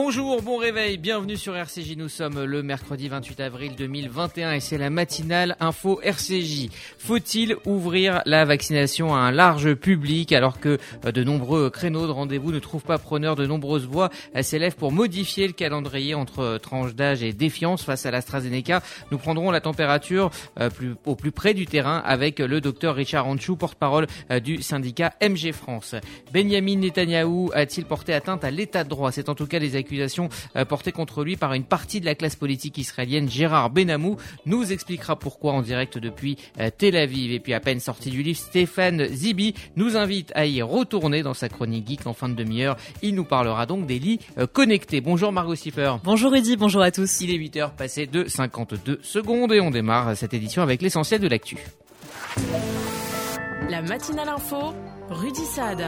Bonjour, bon réveil, bienvenue sur RCJ. Nous sommes le mercredi 28 avril 2021 et c'est la matinale info RCJ. Faut-il ouvrir la vaccination à un large public alors que euh, de nombreux créneaux de rendez-vous ne trouvent pas preneur de nombreuses voix s'élèvent pour modifier le calendrier entre euh, tranches d'âge et défiance face à l'AstraZeneca? Nous prendrons la température euh, au plus près du terrain avec le docteur Richard Anchou, porte-parole du syndicat MG France. Benjamin Netanyahou a-t-il porté atteinte à l'état de droit? C'est en tout cas les accusations euh, portées contre lui par une partie de la classe politique israélienne. Gérard Benamou nous expliquera pourquoi en direct depuis euh, Tel Aviv. Et puis à peine sorti du livre, Stéphane Zibi nous invite à y retourner dans sa chronique geek en fin de demi-heure. Il nous parlera donc des lits euh, connectés. Bonjour Margot Siffer. Bonjour Rudy, bonjour à tous. Il est 8h passé de 52 secondes et on démarre cette édition avec l'essentiel de l'actu. La matinale info, Rudy Saad.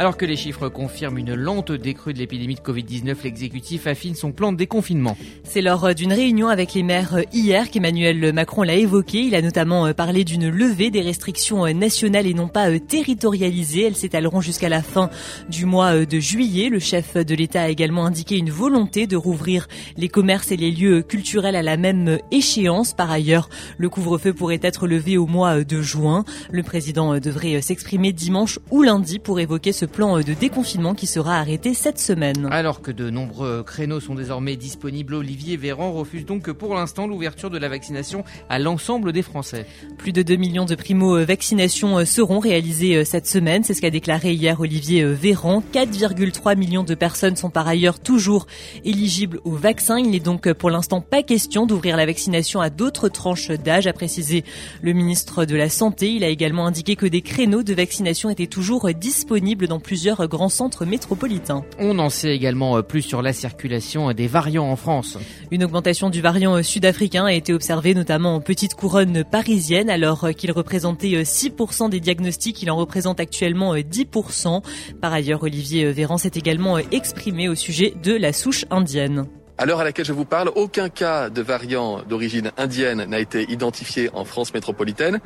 Alors que les chiffres confirment une lente décrue de l'épidémie de Covid-19, l'exécutif affine son plan de déconfinement. C'est lors d'une réunion avec les maires hier qu'Emmanuel Macron l'a évoqué. Il a notamment parlé d'une levée des restrictions nationales et non pas territorialisées. Elles s'étaleront jusqu'à la fin du mois de juillet. Le chef de l'État a également indiqué une volonté de rouvrir les commerces et les lieux culturels à la même échéance. Par ailleurs, le couvre-feu pourrait être levé au mois de juin. Le président devrait s'exprimer dimanche ou lundi pour évoquer ce plan de déconfinement qui sera arrêté cette semaine. Alors que de nombreux créneaux sont désormais disponibles, Olivier Véran refuse donc pour l'instant l'ouverture de la vaccination à l'ensemble des Français. Plus de 2 millions de primo-vaccinations seront réalisées cette semaine, c'est ce qu'a déclaré hier Olivier Véran. 4,3 millions de personnes sont par ailleurs toujours éligibles au vaccin. Il n'est donc pour l'instant pas question d'ouvrir la vaccination à d'autres tranches d'âge, a précisé le ministre de la Santé. Il a également indiqué que des créneaux de vaccination étaient toujours disponibles dans plusieurs grands centres métropolitains. On en sait également plus sur la circulation des variants en France. Une augmentation du variant sud-africain a été observée notamment en petite couronne parisienne alors qu'il représentait 6% des diagnostics, il en représente actuellement 10%. Par ailleurs, Olivier Véran s'est également exprimé au sujet de la souche indienne. À l'heure à laquelle je vous parle, aucun cas de variant d'origine indienne n'a été identifié en France métropolitaine.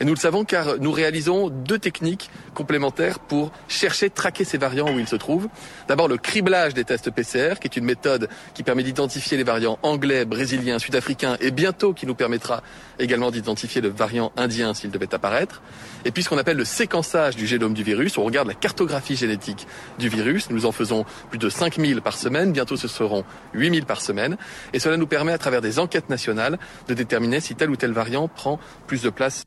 Et nous le savons car nous réalisons deux techniques complémentaires pour chercher, traquer ces variants où ils se trouvent. D'abord le criblage des tests PCR, qui est une méthode qui permet d'identifier les variants anglais, brésiliens, sud-africains et bientôt qui nous permettra également d'identifier le variant indien s'il devait apparaître. Et puis ce qu'on appelle le séquençage du génome du virus, on regarde la cartographie génétique du virus. Nous en faisons plus de 5000 par semaine, bientôt ce seront 8000 par semaine. Et cela nous permet à travers des enquêtes nationales de déterminer si tel ou tel variant prend plus de place.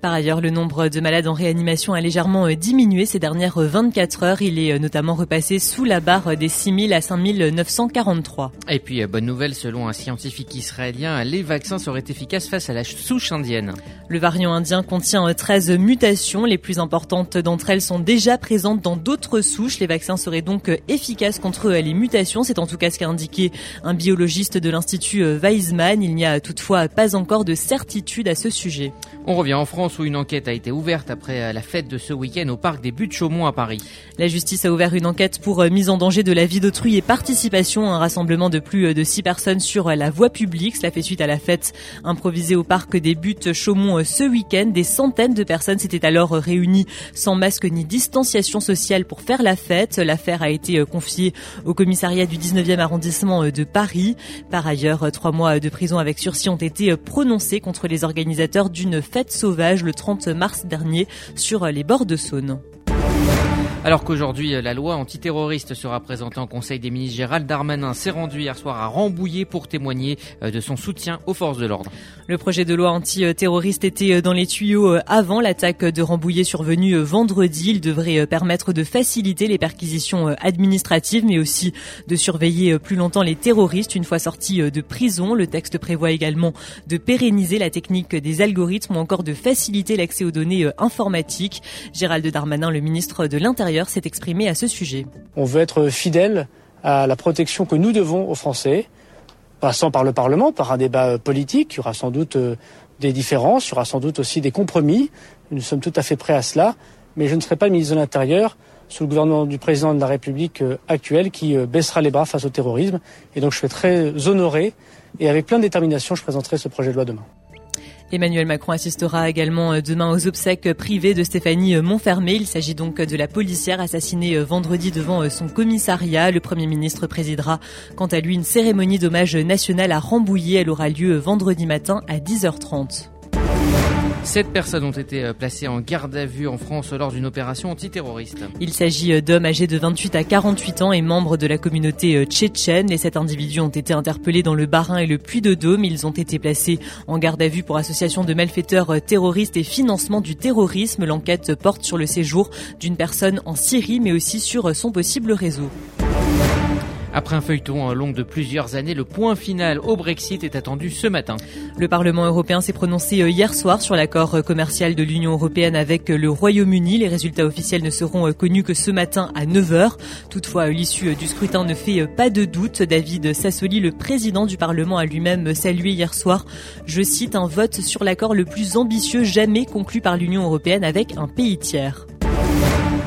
Par ailleurs, le nombre de malades en réanimation a légèrement euh, diminué ces dernières 24 heures. Il est euh, notamment repassé sous la barre des 6000 à 5943. Et puis, euh, bonne nouvelle, selon un scientifique israélien, les vaccins seraient efficaces face à la souche indienne. Le variant indien contient 13 mutations. Les plus importantes d'entre elles sont déjà présentes dans d'autres souches. Les vaccins seraient donc efficaces contre les mutations. C'est en tout cas ce qu'a indiqué un biologiste de l'Institut Weizmann. Il n'y a toutefois pas encore de certitude à ce sujet. On revient en France où une enquête a été ouverte après la fête de ce week-end au parc des Buttes-Chaumont à Paris. La justice a ouvert une enquête pour euh, mise en danger de la vie d'autrui et participation à un rassemblement de plus euh, de six personnes sur euh, la voie publique. Cela fait suite à la fête improvisée au parc des Buttes-Chaumont ce week-end. Des centaines de personnes s'étaient alors réunies sans masque ni distanciation sociale pour faire la fête. L'affaire a été confiée au commissariat du 19e arrondissement de Paris. Par ailleurs, trois mois de prison avec sursis ont été prononcés contre les organisateurs d'une fête sauvage le 30 mars dernier sur les bords de Saône. Alors qu'aujourd'hui, la loi antiterroriste sera présentée en Conseil des ministres, Gérald Darmanin s'est rendu hier soir à Rambouillet pour témoigner euh, de son soutien aux forces de l'ordre. Le projet de loi antiterroriste était euh, dans les tuyaux euh, avant l'attaque de Rambouillet survenue vendredi. Il devrait permettre de faciliter les perquisitions administratives, mais aussi de surveiller plus longtemps les terroristes une fois sortis de prison. Le texte prévoit également de pérenniser la technique des algorithmes ou encore de faciliter l'accès aux données informatiques. Gérald Darmanin, le ministre de l'Intérieur, s'est exprimé à ce sujet. On veut être fidèle à la protection que nous devons aux Français, passant par le Parlement, par un débat politique. Il y aura sans doute euh, des différences, il y aura sans doute aussi des compromis. Nous sommes tout à fait prêts à cela. Mais je ne serai pas le ministre de l'Intérieur sous le gouvernement du président de la République euh, actuel qui euh, baissera les bras face au terrorisme. Et donc je suis très honoré et avec plein de détermination, je présenterai ce projet de loi demain. Emmanuel Macron assistera également euh, demain aux obsèques privées de Stéphanie euh, Montfermé. Il s'agit donc de la policière assassinée euh, vendredi devant son commissariat. Le Premier ministre présidera quant à lui une cérémonie d'hommage national à Rambouillet. Elle aura lieu vendredi matin à 10h30. Sept personnes ont été euh, placées en garde à vue en France lors d'une opération antiterroriste. Il s'agit euh, d'hommes âgés de 28 à 48 ans et membres de la communauté euh, tchétchène. Les sept individus ont été interpellés dans le Bas-Rhin et le Puy-de-Dôme. Ils ont été placés en garde à vue pour association de malfaiteurs terroristes et financement du terrorisme. L'enquête porte sur le séjour d'une personne en Syrie mais aussi sur son possible réseau. Après un feuilleton long de plusieurs années, le point final au Brexit est attendu ce matin. Le Parlement européen s'est prononcé euh, hier soir sur l'accord euh, commercial de l'Union européenne avec euh, le Royaume-Uni. Les résultats officiels ne seront connus que ce matin à 9h. Toutefois, l'issue du scrutin ne fait pas de doute. David Sassoli, le président du Parlement, a lui-même salué hier soir, je cite, un vote sur l'accord le plus ambitieux jamais conclu par l'Union européenne avec un pays tiers.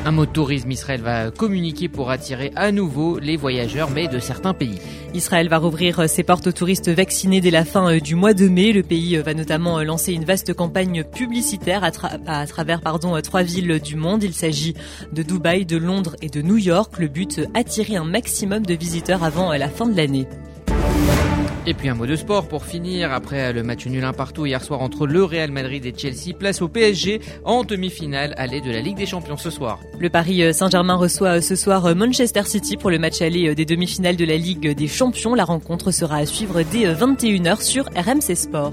Un mot de tourisme, Israël va communiquer pour attirer à nouveau les voyageurs, mais de certains pays. Israël va rouvrir ses portes aux touristes vaccinés dès la fin euh, du mois de mai. Le pays euh, va notamment euh, lancer une vaste campagne publicitaire à, travers trois villes du monde. Il s'agit de Dubaï, de Londres et de New York. Le but, attirer un maximum de visiteurs avant la fin de l'année. Et puis un mot de sport pour finir. Après le match nul un partout hier soir entre le Real Madrid et Chelsea, place au PSG en demi-finale aller de la Ligue des Champions ce soir. Le Paris euh, Saint-Germain reçoit euh, ce soir euh, Manchester City pour le match aller des demi-finales de la Ligue des Champions. La rencontre sera à suivre dès 21h sur RMC Sport.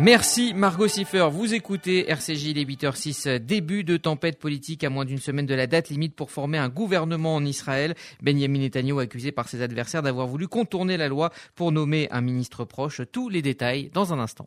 Merci Margot Siffer. Vous écoutez RCJ les 8h06, début de tempête politique à moins d'une semaine de la date limite pour former un gouvernement en Israël. Benjamin Netanyahu accusé par ses adversaires d'avoir voulu contourner la loi pour nommer un ministre proche. Tous les détails dans un instant.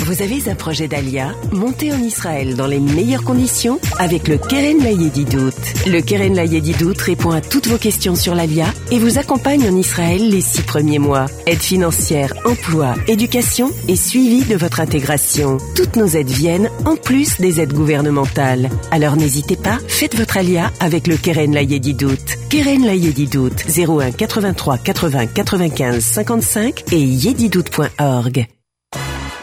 Vous avez un projet d'Alia? Montez en Israël dans les meilleures conditions avec le Keren Layedidout. Le Keren Layedidout répond à toutes vos questions sur l'Alia et vous accompagne en Israël les six premiers mois. Aide financière, emploi, éducation et suivi de votre intégration. Toutes nos aides viennent en plus des aides gouvernementales. Alors n'hésitez pas, faites votre Alia avec le Keren Layedidout. Keren Layedidout 01 83 80 95 55 et yedidout.org.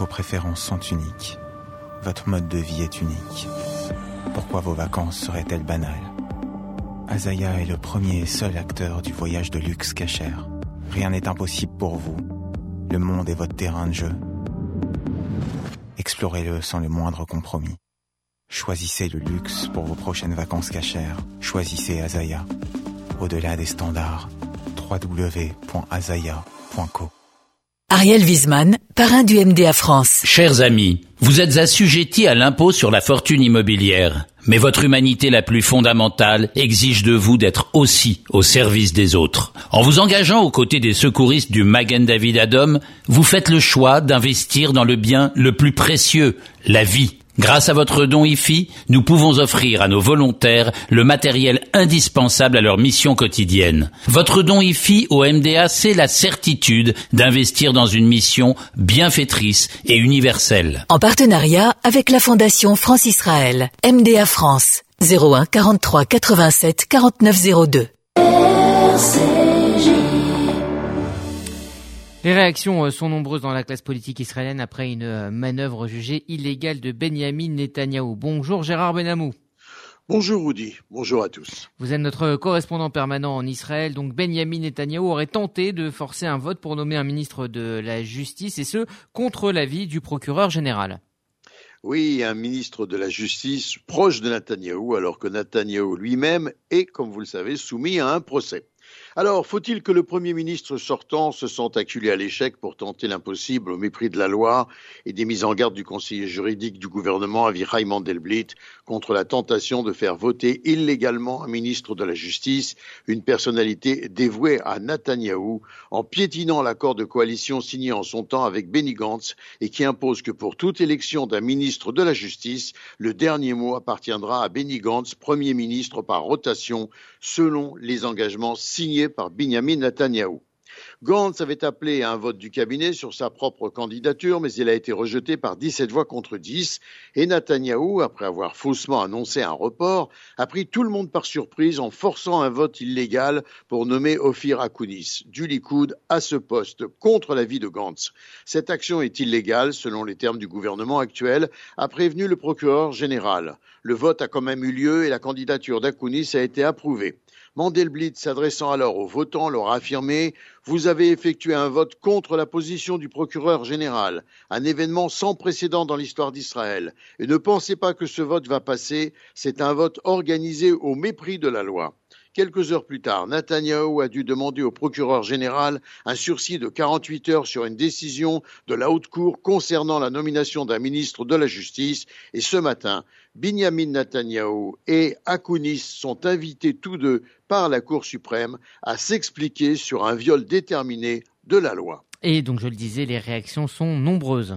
Vos préférences sont uniques. Votre mode de vie est unique. Pourquoi vos vacances seraient-elles banales? Azaya est le premier et seul acteur du voyage de luxe cachère. Rien n'est impossible pour vous. Le monde est votre terrain de jeu. Explorez-le sans le moindre compromis. Choisissez le luxe pour vos prochaines vacances cachères. Choisissez Azaya. Au-delà des standards, www.azaya.co. Ariel Wiesman, parrain du MDA France. Chers amis, vous êtes assujettis à l'impôt sur la fortune immobilière. Mais votre humanité la plus fondamentale exige de vous d'être aussi au service des autres. En vous engageant aux côtés des secouristes du Magen David Adom, vous faites le choix d'investir dans le bien le plus précieux, la vie. Grâce à votre don IFI, nous pouvons offrir à nos volontaires le matériel indispensable à leur mission quotidienne. Votre don IFI au MDA, c'est la certitude d'investir dans une mission bienfaitrice et universelle. En partenariat avec la Fondation France-Israël, MDA France, 01 43 87 49 02. Les réactions euh, sont nombreuses dans la classe politique israélienne après une euh, manœuvre jugée illégale de Benjamin Netanyahou. Bonjour Gérard Benamou. Bonjour Rudy, bonjour à tous. Vous êtes notre correspondant permanent en Israël, donc Benjamin Netanyahu aurait tenté de forcer un vote pour nommer un ministre de la Justice, et ce, contre l'avis du procureur général. Oui, un ministre de la Justice proche de Netanyahou, alors que Netanyahou lui-même est, comme vous le savez, soumis à un procès. Alors, faut-il que le Premier ministre sortant se sente acculé à l'échec pour tenter l'impossible au mépris de la loi et des mises en garde du conseiller juridique du gouvernement Avichai Mandelblit contre la tentation de faire voter illégalement un ministre de la Justice, une personnalité dévouée à Netanyahou, en piétinant l'accord de coalition signé en son temps avec Benny Gantz et qui impose que pour toute élection d'un ministre de la Justice, le dernier mot appartiendra à Benny Gantz, Premier ministre par rotation, selon les engagements signés par Benjamin Netanyahou. Gantz avait appelé à un vote du cabinet sur sa propre candidature, mais il a été rejeté par 17 voix contre 10. Et Netanyahou, après avoir faussement annoncé un report, a pris tout le monde par surprise en forçant un vote illégal pour nommer Ophir Akounis du Likoud à ce poste contre l'avis de Gantz. Cette action est illégale selon les termes du gouvernement actuel, a prévenu le procureur général. Le vote a quand même eu lieu et la candidature d'Akounis a été approuvée. Mandelblit, s'adressant alors aux votants, leur a affirmé Vous avez effectué un vote contre la position du procureur général, un événement sans précédent dans l'histoire d'Israël. Et ne pensez pas que ce vote va passer, c'est un vote organisé au mépris de la loi. Quelques heures plus tard, Netanyahou a dû demander au procureur général un sursis de 48 heures sur une décision de la Haute Cour concernant la nomination d'un ministre de la Justice. Et ce matin, Binyamin Netanyahou et Akounis sont invités tous deux par la Cour suprême à s'expliquer sur un viol déterminé de la loi. Et donc, je le disais, les réactions sont nombreuses.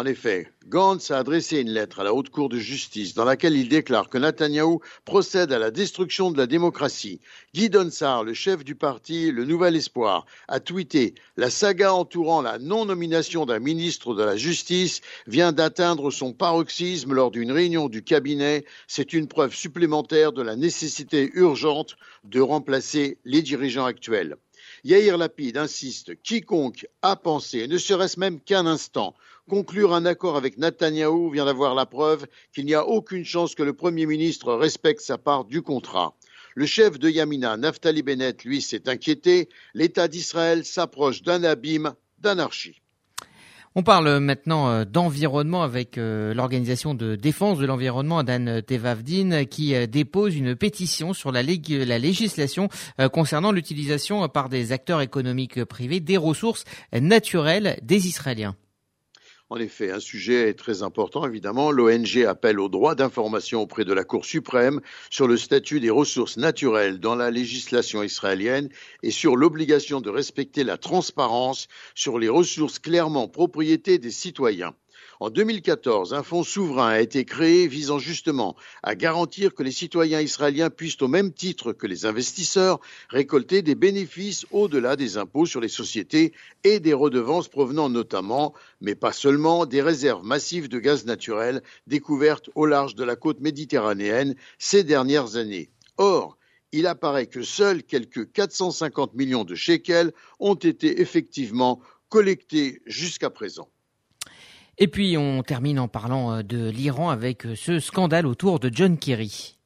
En effet, Gantz a adressé une lettre à la Haute Cour de justice dans laquelle il déclare que Netanyahou procède à la destruction de la démocratie. Guy Donsar, le chef du parti Le Nouvel Espoir, a tweeté La saga entourant la non-nomination d'un ministre de la Justice vient d'atteindre son paroxysme lors d'une réunion du cabinet. C'est une preuve supplémentaire de la nécessité urgente de remplacer les dirigeants actuels. Yair Lapid insiste, quiconque a pensé, ne serait-ce même qu'un instant, conclure un accord avec Netanyahou vient d'avoir la preuve qu'il n'y a aucune chance que le Premier ministre respecte sa part du contrat. Le chef de Yamina, Naftali Bennett, lui, s'est inquiété. L'État d'Israël s'approche d'un abîme d'anarchie. On parle maintenant d'environnement avec l'organisation de défense de l'environnement Dan Tevavdin qui dépose une pétition sur la législation concernant l'utilisation par des acteurs économiques privés des ressources naturelles des Israéliens. En effet, un sujet très important, évidemment. L'ONG appelle au droit d'information auprès de la Cour suprême sur le statut des ressources naturelles dans la législation israélienne et sur l'obligation de respecter la transparence sur les ressources clairement propriété des citoyens. En 2014, un fonds souverain a été créé visant justement à garantir que les citoyens israéliens puissent, au même titre que les investisseurs, récolter des bénéfices au-delà des impôts sur les sociétés et des redevances provenant notamment, mais pas seulement, des réserves massives de gaz naturel découvertes au large de la côte méditerranéenne ces dernières années. Or, il apparaît que seuls quelques 450 millions de shekels ont été effectivement collectés jusqu'à présent. Et puis on termine en parlant de l'Iran avec ce scandale autour de John Kerry.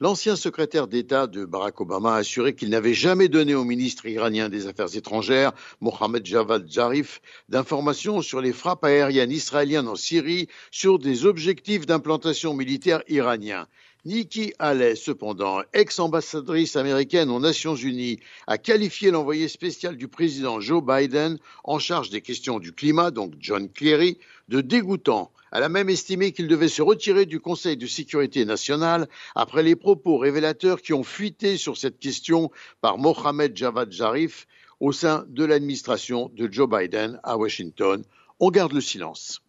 L'ancien secrétaire d'État de Barack Obama a assuré qu'il n'avait jamais donné au ministre iranien des Affaires étrangères, Mohamed Javad Zarif, d'informations sur les frappes aériennes israéliennes en Syrie sur des objectifs d'implantation militaire iraniens. Nikki Haley, cependant, ex-ambassadrice américaine aux Nations Unies, a qualifié l'envoyé spécial du président Joe Biden en charge des questions du climat, donc John Kerry, de dégoûtant. Elle a même estimé qu'il devait se retirer du Conseil de sécurité nationale après les propos révélateurs qui ont fuité sur cette question par Mohamed Javad Zarif au sein de l'administration de Joe Biden à Washington. On garde le silence.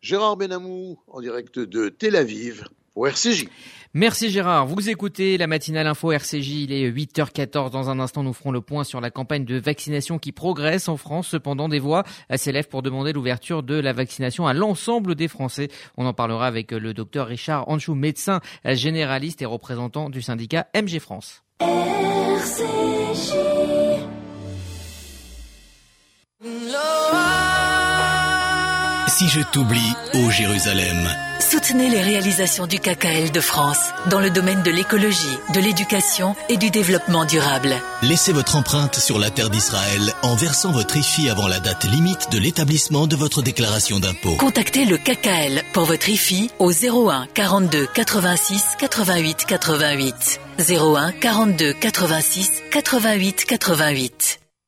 Gérard Benamou, en direct de Tel Aviv, au RCJ. Merci Gérard. Vous écoutez la matinale info RCJ. Il est 8h14. Dans un instant, nous ferons le point sur la campagne de vaccination qui progresse en France. Cependant, des voix s'élèvent pour demander l'ouverture de la vaccination à l'ensemble des Français. On en parlera avec le docteur Richard Anchou, médecin généraliste et représentant du syndicat MG France. RCJ. Si je t'oublie, ô Jérusalem. Soutenez les réalisations du KKL de France dans le domaine de l'écologie, de l'éducation et du développement durable. Laissez votre empreinte sur la terre d'Israël en versant votre IFI avant la date limite de l'établissement de votre déclaration d'impôt. Contactez le KKL pour votre IFI au 01 42 86 88 88. 01 42 86 88 88.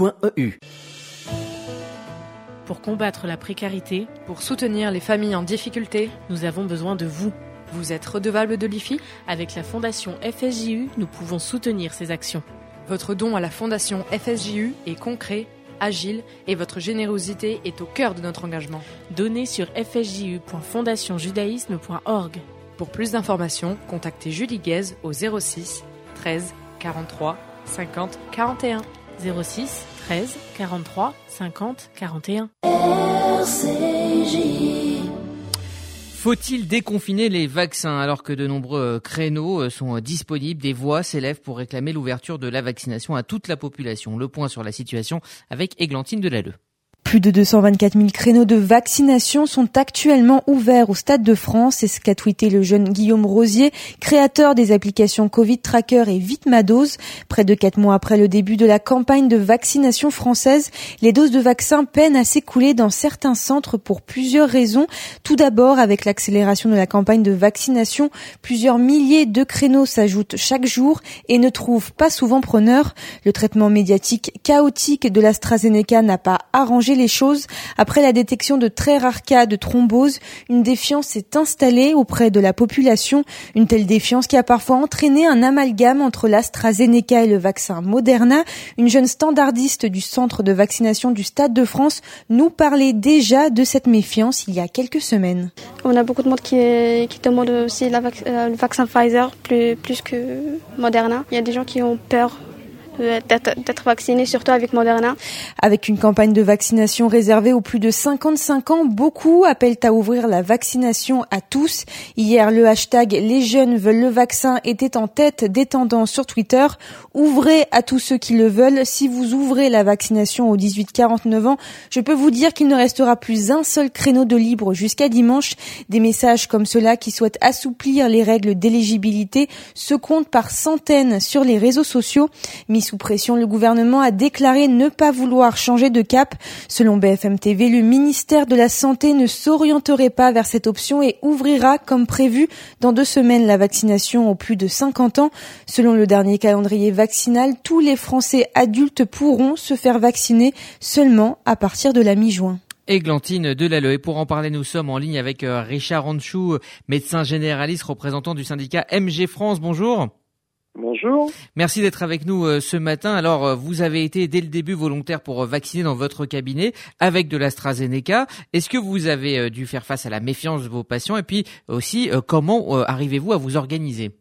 E pour combattre la précarité, pour soutenir les familles en difficulté, nous avons besoin de vous. Vous êtes redevable de l'IFI Avec la Fondation FSJU, nous pouvons soutenir ces actions. Votre don à la Fondation FSJU est concret, agile et votre générosité est au cœur de notre engagement. Donnez sur fsju.fondationjudaïsme.org. Pour plus d'informations, contactez Julie Guez au 06 13 43 50 41. 06 13 43 50 41. Faut-il déconfiner les vaccins alors que de nombreux créneaux euh, sont euh, disponibles? Des voix s'élèvent pour réclamer l'ouverture de la vaccination à toute la population. Le point sur la situation avec Églantine Delalleux. Plus de 224 000 créneaux de vaccination sont actuellement ouverts au Stade de France. C'est ce qu'a tweeté le jeune Guillaume Rosier, créateur des applications Covid Tracker et Vite dose. Près de quatre mois après le début de la campagne de vaccination française, les doses de vaccins peinent à s'écouler dans certains centres pour plusieurs raisons. Tout d'abord, avec l'accélération de la campagne de vaccination, plusieurs milliers de créneaux s'ajoutent chaque jour et ne trouvent pas souvent preneur. Le traitement médiatique chaotique de l'AstraZeneca n'a pas arrangé les choses. Après la détection de très rares cas de thrombose, une défiance s'est installée auprès de la population. Une telle défiance qui a parfois entraîné un amalgame entre l'AstraZeneca et le vaccin Moderna. Une jeune standardiste du centre de vaccination du Stade de France nous parlait déjà de cette méfiance il y a quelques semaines. On a beaucoup de monde qui, demande aussi euh, le vaccin Pfizer plus que Moderna. Il y a des gens qui ont peur d'être vacciné, surtout avec Moderna. Avec une campagne de vaccination réservée aux plus de 55 ans, beaucoup appellent à ouvrir la vaccination à tous. Hier, le hashtag Les jeunes veulent le vaccin était en tête des tendances sur Twitter. Ouvrez à tous ceux qui le veulent. Si vous ouvrez la vaccination aux 18-49 ans, je peux vous dire qu'il ne restera plus un seul créneau de libre jusqu'à dimanche. Des messages comme cela qui souhaitent assouplir les règles d'éligibilité se comptent par centaines sur les réseaux sociaux sous pression, le gouvernement a déclaré ne pas vouloir changer de cap. Selon BFM TV, le ministère de la Santé ne s'orienterait pas vers cette option et ouvrira, comme prévu, dans deux semaines la vaccination aux plus de 50 ans. Selon le dernier calendrier vaccinal, tous les Français adultes pourront se faire vacciner seulement à partir de la mi-juin. Églantine Delalleux. Et pour en parler, nous sommes en ligne avec euh, Richard Anchou, médecin généraliste représentant du syndicat MG France. Bonjour. Bonjour. Merci d'être avec nous euh, ce matin. Alors, euh, vous avez été dès le début volontaire pour euh, vacciner dans votre cabinet avec de l'AstraZeneca. Est-ce que vous avez dû faire face à la méfiance de vos patients? Et puis aussi, comment arrivez-vous à vous organiser?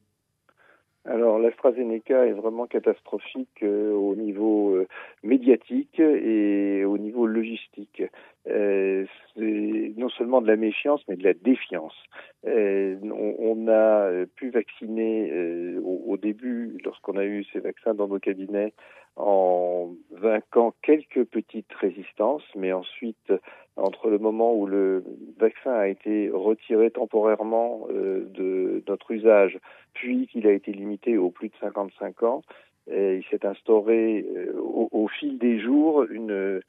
Alors l'AstraZeneca est vraiment catastrophique au niveau médiatique et au niveau logistique. Euh, c'est non seulement de la méfiance, mais de la défiance. Euh, on, a pu vacciner euh, au, au, début, lorsqu'on a eu ces vaccins dans nos cabinets, en vainquant quelques petites résistances, mais ensuite, entre le moment où le vaccin a été retiré temporairement de notre usage, puis qu'il a été limité aux plus de 55 ans, il s'est instauré euh, au, fil des jours une,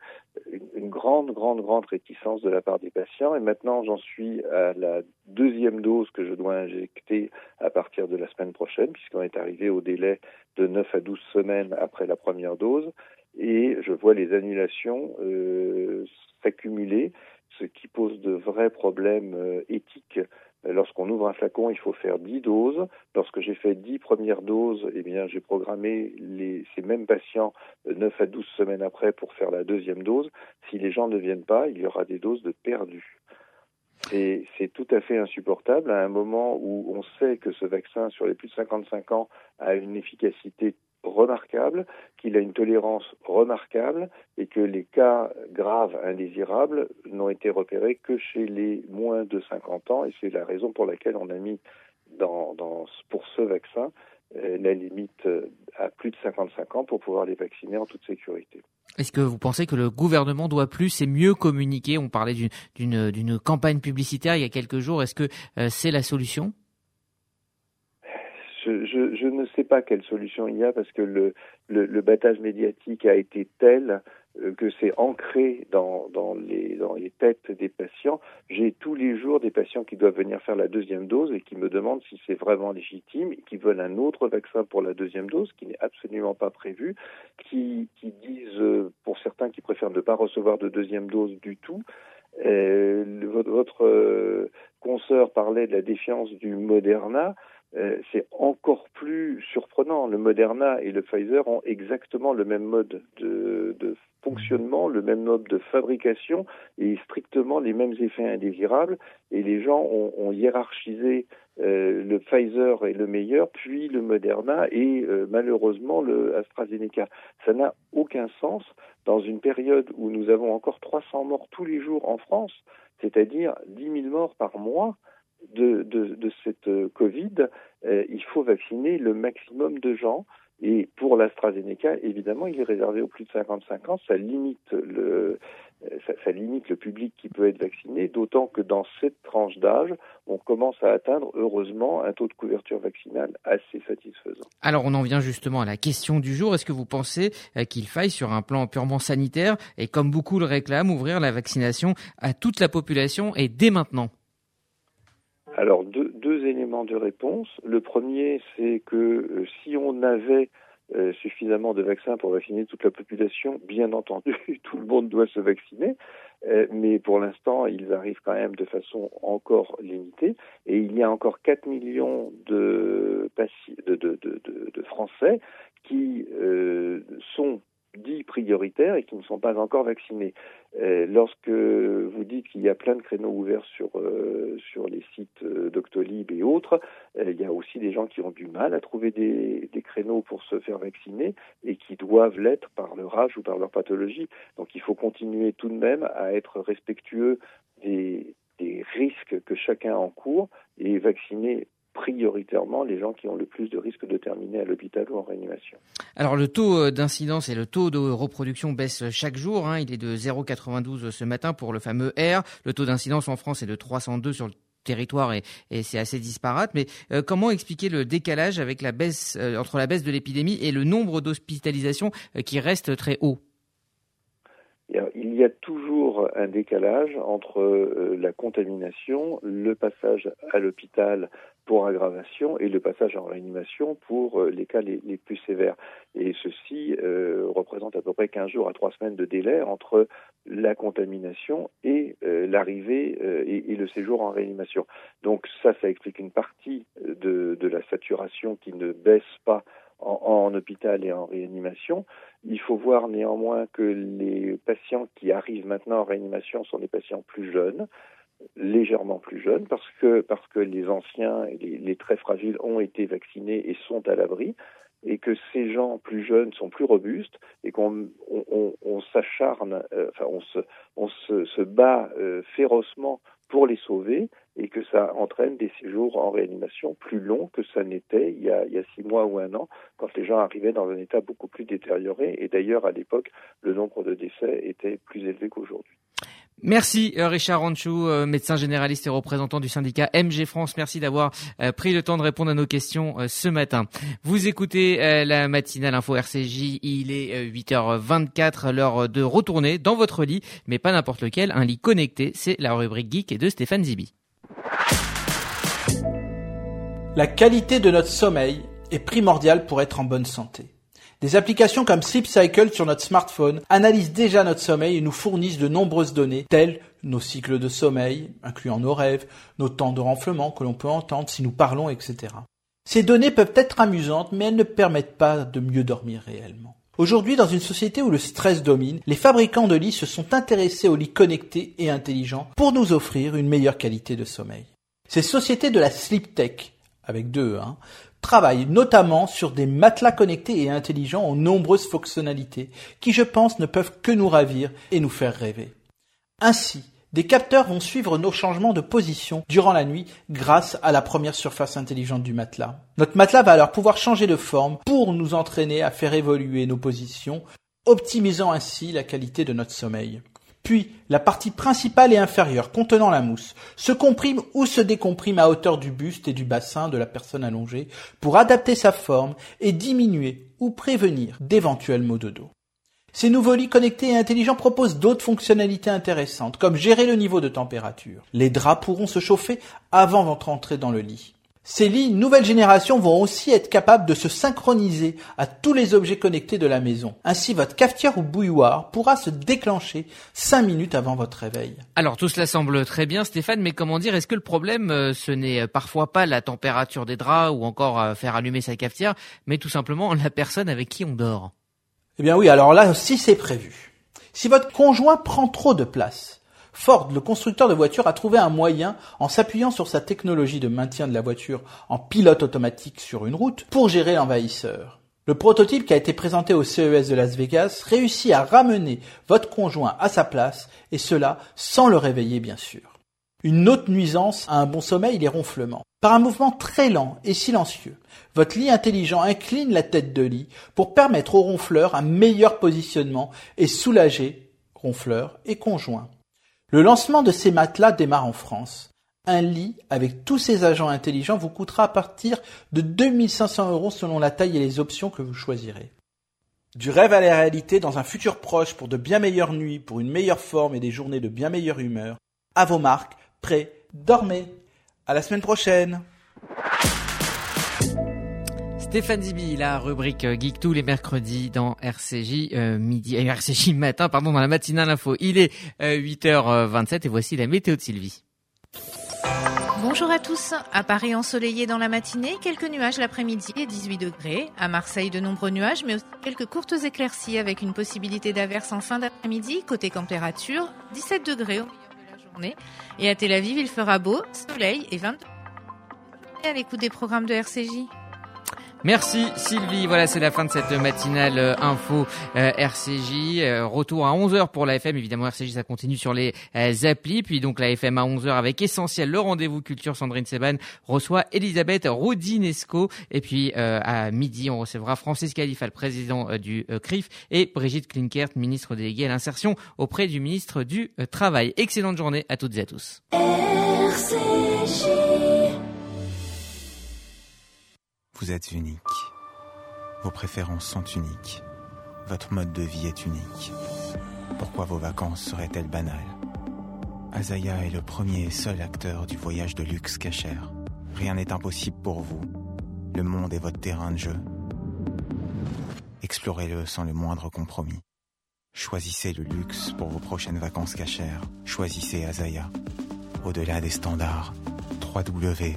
une, grande, grande, grande réticence de la part des patients. Et maintenant, j'en suis à la deuxième dose que je dois injecter à partir de la semaine prochaine, puisqu'on est arrivé au délai de 9 à 12 semaines après la première dose. Et je vois les annulations euh, s'accumuler, ce qui pose de vrais problèmes euh, éthiques Lorsqu'on ouvre un flacon, il faut faire 10 doses. Lorsque j'ai fait 10 premières doses, eh bien, j'ai programmé ces mêmes patients 9 à 12 semaines après pour faire la deuxième dose. Si les gens ne viennent pas, il y aura des doses de perdues. C'est tout à fait insupportable à un moment où on sait que ce vaccin sur les plus de 55 ans a une efficacité remarquable, qu'il a une tolérance remarquable et que les cas graves indésirables n'ont été repérés que chez les moins de 50 ans et c'est la raison pour laquelle on a mis dans, pour ce vaccin euh, la limite euh, à plus de 55 ans pour pouvoir les vacciner en toute sécurité. Est-ce que vous pensez que le gouvernement doit plus et mieux communiquer? On parlait d'une campagne publicitaire il y a quelques jours. Est-ce que euh, c'est la solution? Je, ne sais pas quelle solution il y a parce que le, battage médiatique a été tel euh, que c'est ancré dans, les, têtes des patients. J'ai tous les jours des patients qui doivent venir faire la deuxième dose et qui me demandent si c'est vraiment légitime, qui veulent un autre vaccin pour la deuxième dose, qui n'est absolument pas prévu, qui, disent, euh, pour certains qui préfèrent ne pas recevoir de deuxième dose du tout. Euh, votre consoeur parlait de la défiance du Moderna. Euh, c'est encore plus surprenant. Le Moderna et le Pfizer ont exactement le même mode de, fonctionnement, le même mode de fabrication et strictement les mêmes effets indésirables. Et les gens ont, ont hiérarchisé euh, le Pfizer est le meilleur, puis le Moderna et euh, malheureusement le AstraZeneca. Ça n'a aucun sens dans une période où nous avons encore 300 morts tous les jours en France, c'est-à-dire 10 000 morts par mois de, de, de cette euh, Covid, euh, il faut vacciner le maximum de gens. Et pour l'AstraZeneca, évidemment, il est réservé aux plus de 55 ans. Ça limite le, euh, ça, ça, limite le public qui peut être vacciné, d'autant que dans cette tranche d'âge, on commence à atteindre heureusement un taux de couverture vaccinale assez satisfaisant. Alors on en vient justement à la question du jour. Est-ce que vous pensez qu'il faille, sur un plan purement sanitaire, et comme beaucoup le réclament, ouvrir la vaccination à toute la population et dès maintenant? Alors, deux, deux, éléments de réponse. Le premier, c'est que euh, si on avait euh, suffisamment de vaccins pour vacciner toute la population, bien entendu, tout le monde doit se vacciner, euh, mais pour l'instant, ils arrivent quand même de façon encore limitée, et il y a encore 4 millions de, de, de, de Français qui sont dits prioritaires et qui ne sont pas encore vaccinés. Euh, lorsque vous dites qu'il y a plein de créneaux ouverts sur euh, sur les sites euh, Doctolib et autres, il y a aussi des gens qui ont du mal à trouver des, des créneaux pour se faire vacciner et qui doivent l'être par leur âge ou par leur pathologie. Donc il faut continuer tout de même à être respectueux des, des risques que chacun encourt et vacciner prioritairement les gens qui ont le plus de risques de terminer à l'hôpital ou en réanimation. Alors le taux euh, d'incidence et le taux de reproduction baissent chaque jour. Hein. Il est de 0,92 ce matin pour le fameux R. Le taux d'incidence en France est de 302 sur le territoire et, et c'est assez disparate. Mais euh, comment expliquer le décalage avec la baisse euh, entre la baisse de l'épidémie et le nombre d'hospitalisations euh, qui reste très haut il y a toujours un décalage entre euh, la contamination, le passage à l'hôpital pour aggravation et le passage en réanimation pour euh, les cas les, les plus sévères. Et ceci euh, représente à peu près 15 jours à 3 semaines de délai entre la contamination et l'arrivée et, et, le séjour en réanimation. Donc ça, ça explique une partie de, de la saturation qui ne baisse pas en, hôpital et en réanimation. Il faut voir néanmoins que les patients qui arrivent maintenant en réanimation sont des patients plus jeunes, légèrement plus jeunes, parce que, parce que les anciens et les, très fragiles ont été vaccinés et sont à l'abri et que ces gens plus jeunes sont plus robustes et qu'on on, on, on s'acharne, euh, enfin on se, on se bat euh, férocement pour les sauver et que ça entraîne des séjours en réanimation plus longs que ça n'était il, y a, il y a six mois ou un an, quand les gens arrivaient dans un état beaucoup plus détérioré. Et d'ailleurs, à l'époque, le nombre de décès était plus élevé qu'aujourd'hui. Merci euh, Richard Ranchou, euh, médecin généraliste et représentant du syndicat MG France. Merci d'avoir euh, pris le temps de répondre à nos questions ce matin. Vous écoutez la matinale info RCJ, il est 8h24, l'heure de retourner dans votre lit, mais pas n'importe lequel, un lit connecté, c'est la rubrique geek de Stéphane Zibi. La qualité de notre sommeil est primordiale pour être en bonne santé. Des applications comme Sleep Cycle sur notre smartphone analysent déjà notre sommeil et nous fournissent de nombreuses données telles nos cycles de sommeil, incluant nos rêves, nos temps de renflement que l'on peut entendre si nous parlons, etc. Ces données peuvent être amusantes, mais elles ne permettent pas de mieux dormir réellement. Aujourd'hui, dans une société où le stress domine, les fabricants de lits se sont intéressés aux lits connectés et intelligents pour nous offrir une meilleure qualité de sommeil. Ces sociétés de la sleep tech, avec deux, hein, travaillent notamment sur des matelas connectés et intelligents aux nombreuses fonctionnalités qui, je pense, ne peuvent que nous ravir et nous faire rêver. Ainsi, des capteurs vont suivre nos changements de position durant la nuit grâce à la première surface intelligente du matelas. Notre matelas va alors pouvoir changer de forme pour nous entraîner à faire évoluer nos positions, optimisant ainsi la qualité de notre sommeil. Puis, la partie principale et inférieure contenant la mousse se comprime ou se décomprime à hauteur du buste et du bassin de la personne allongée pour adapter sa forme et diminuer ou prévenir d'éventuels maux de dos. Ces nouveaux lits connectés et intelligents proposent d'autres fonctionnalités intéressantes, comme gérer le niveau de température. Les draps pourront se chauffer avant votre entrée dans le lit. Ces lits nouvelle génération vont aussi être capables de se synchroniser à tous les objets connectés de la maison. Ainsi, votre cafetière ou bouilloire pourra se déclencher 5 minutes avant votre réveil. Alors tout cela semble très bien Stéphane, mais comment dire, est-ce que le problème euh, ce n'est parfois pas la température des draps ou encore euh, faire allumer sa cafetière, mais tout simplement la personne avec qui on dort? Eh bien oui, alors là aussi c'est prévu. Si votre conjoint prend trop de place, Ford, le constructeur de voitures, a trouvé un moyen, en s'appuyant sur sa technologie de maintien de la voiture en pilote automatique sur une route, pour gérer l'envahisseur. Le prototype qui a été présenté au CES de Las Vegas réussit à ramener votre conjoint à sa place, et cela sans le réveiller bien sûr. Une autre nuisance à un bon sommeil, les ronflements. Par un mouvement très lent et silencieux, votre lit intelligent incline la tête de lit pour permettre au ronfleur un meilleur positionnement et soulager ronfleur et conjoint. Le lancement de ces matelas démarre en France. Un lit avec tous ces agents intelligents vous coûtera à partir de 2500 euros selon la taille et les options que vous choisirez. Du rêve à la réalité dans un futur proche pour de bien meilleures nuits, pour une meilleure forme et des journées de bien meilleure humeur. À vos marques, prêts, dormez. À la semaine prochaine. Stéphane Zibi, la rubrique euh, Geek tous les mercredis dans RCJ euh, midi, euh, RCJ matin, pardon, dans la matinale info. Il est 8h27 et voici la météo de Sylvie. Bonjour à tous. À Paris ensoleillé dans la matinée, quelques nuages l'après-midi et 18 degrés. À Marseille, de nombreux nuages, mais aussi quelques courtes éclaircies avec une possibilité d'averse en fin d'après-midi. Côté température, 17 degrés au milieu de la journée. Et à Tel Aviv, il fera beau, soleil et 22 degrés. À des programmes de RCJ. Merci Sylvie. Voilà, c'est la fin de cette matinale euh, info euh, RCJ. Euh, retour à 11h pour la FM. Évidemment, RCJ, ça continue sur les applis. Puis donc la FM à 11h avec Essentiel, le rendez-vous culture. Sandrine Seban reçoit Elisabeth Rodinesco. Et puis à midi, on recevra Francis Khalifa, le président du CRIF, et Brigitte Klinkert, ministre déléguée à l'insertion auprès du ministre du Travail. Excellente journée à toutes et à tous. Vous êtes unique. Vos préférences sont uniques. Votre mode de vie est unique. Pourquoi vos vacances seraient-elles banales? Azaya est le premier et seul acteur du voyage de luxe cachère. Rien n'est impossible pour vous. Le monde est votre terrain de jeu. Explorez-le sans le moindre compromis. Choisissez le luxe pour vos prochaines vacances cachères. Choisissez Azaya. Au-delà des standards, www.azaya.co.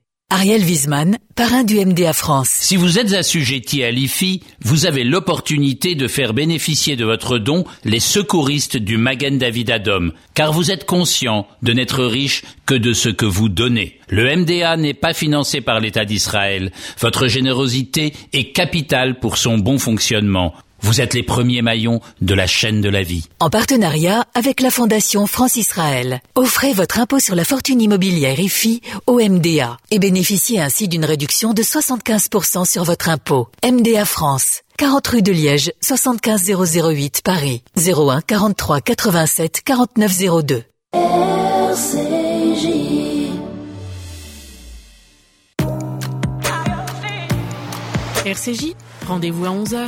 Ariel Wiesman, parrain du MDA France. Si vous êtes assujetti à l'IFI, vous avez l'opportunité de faire bénéficier de votre don les secouristes du Magen David Adom, car vous êtes conscient de n'être riche que de ce que vous donnez. Le MDA n'est pas financé par l'État d'Israël. Votre générosité est capitale pour son bon fonctionnement. Vous êtes les premiers maillons de la chaîne de la vie. En partenariat avec la Fondation France-Israël, offrez votre impôt sur la fortune immobilière IFI au MDA et bénéficiez ainsi d'une réduction de 75% sur votre impôt. MDA France, 40 rue de Liège, 75008 Paris, 01 43 87 49 02. RCJ, rendez-vous à 11h.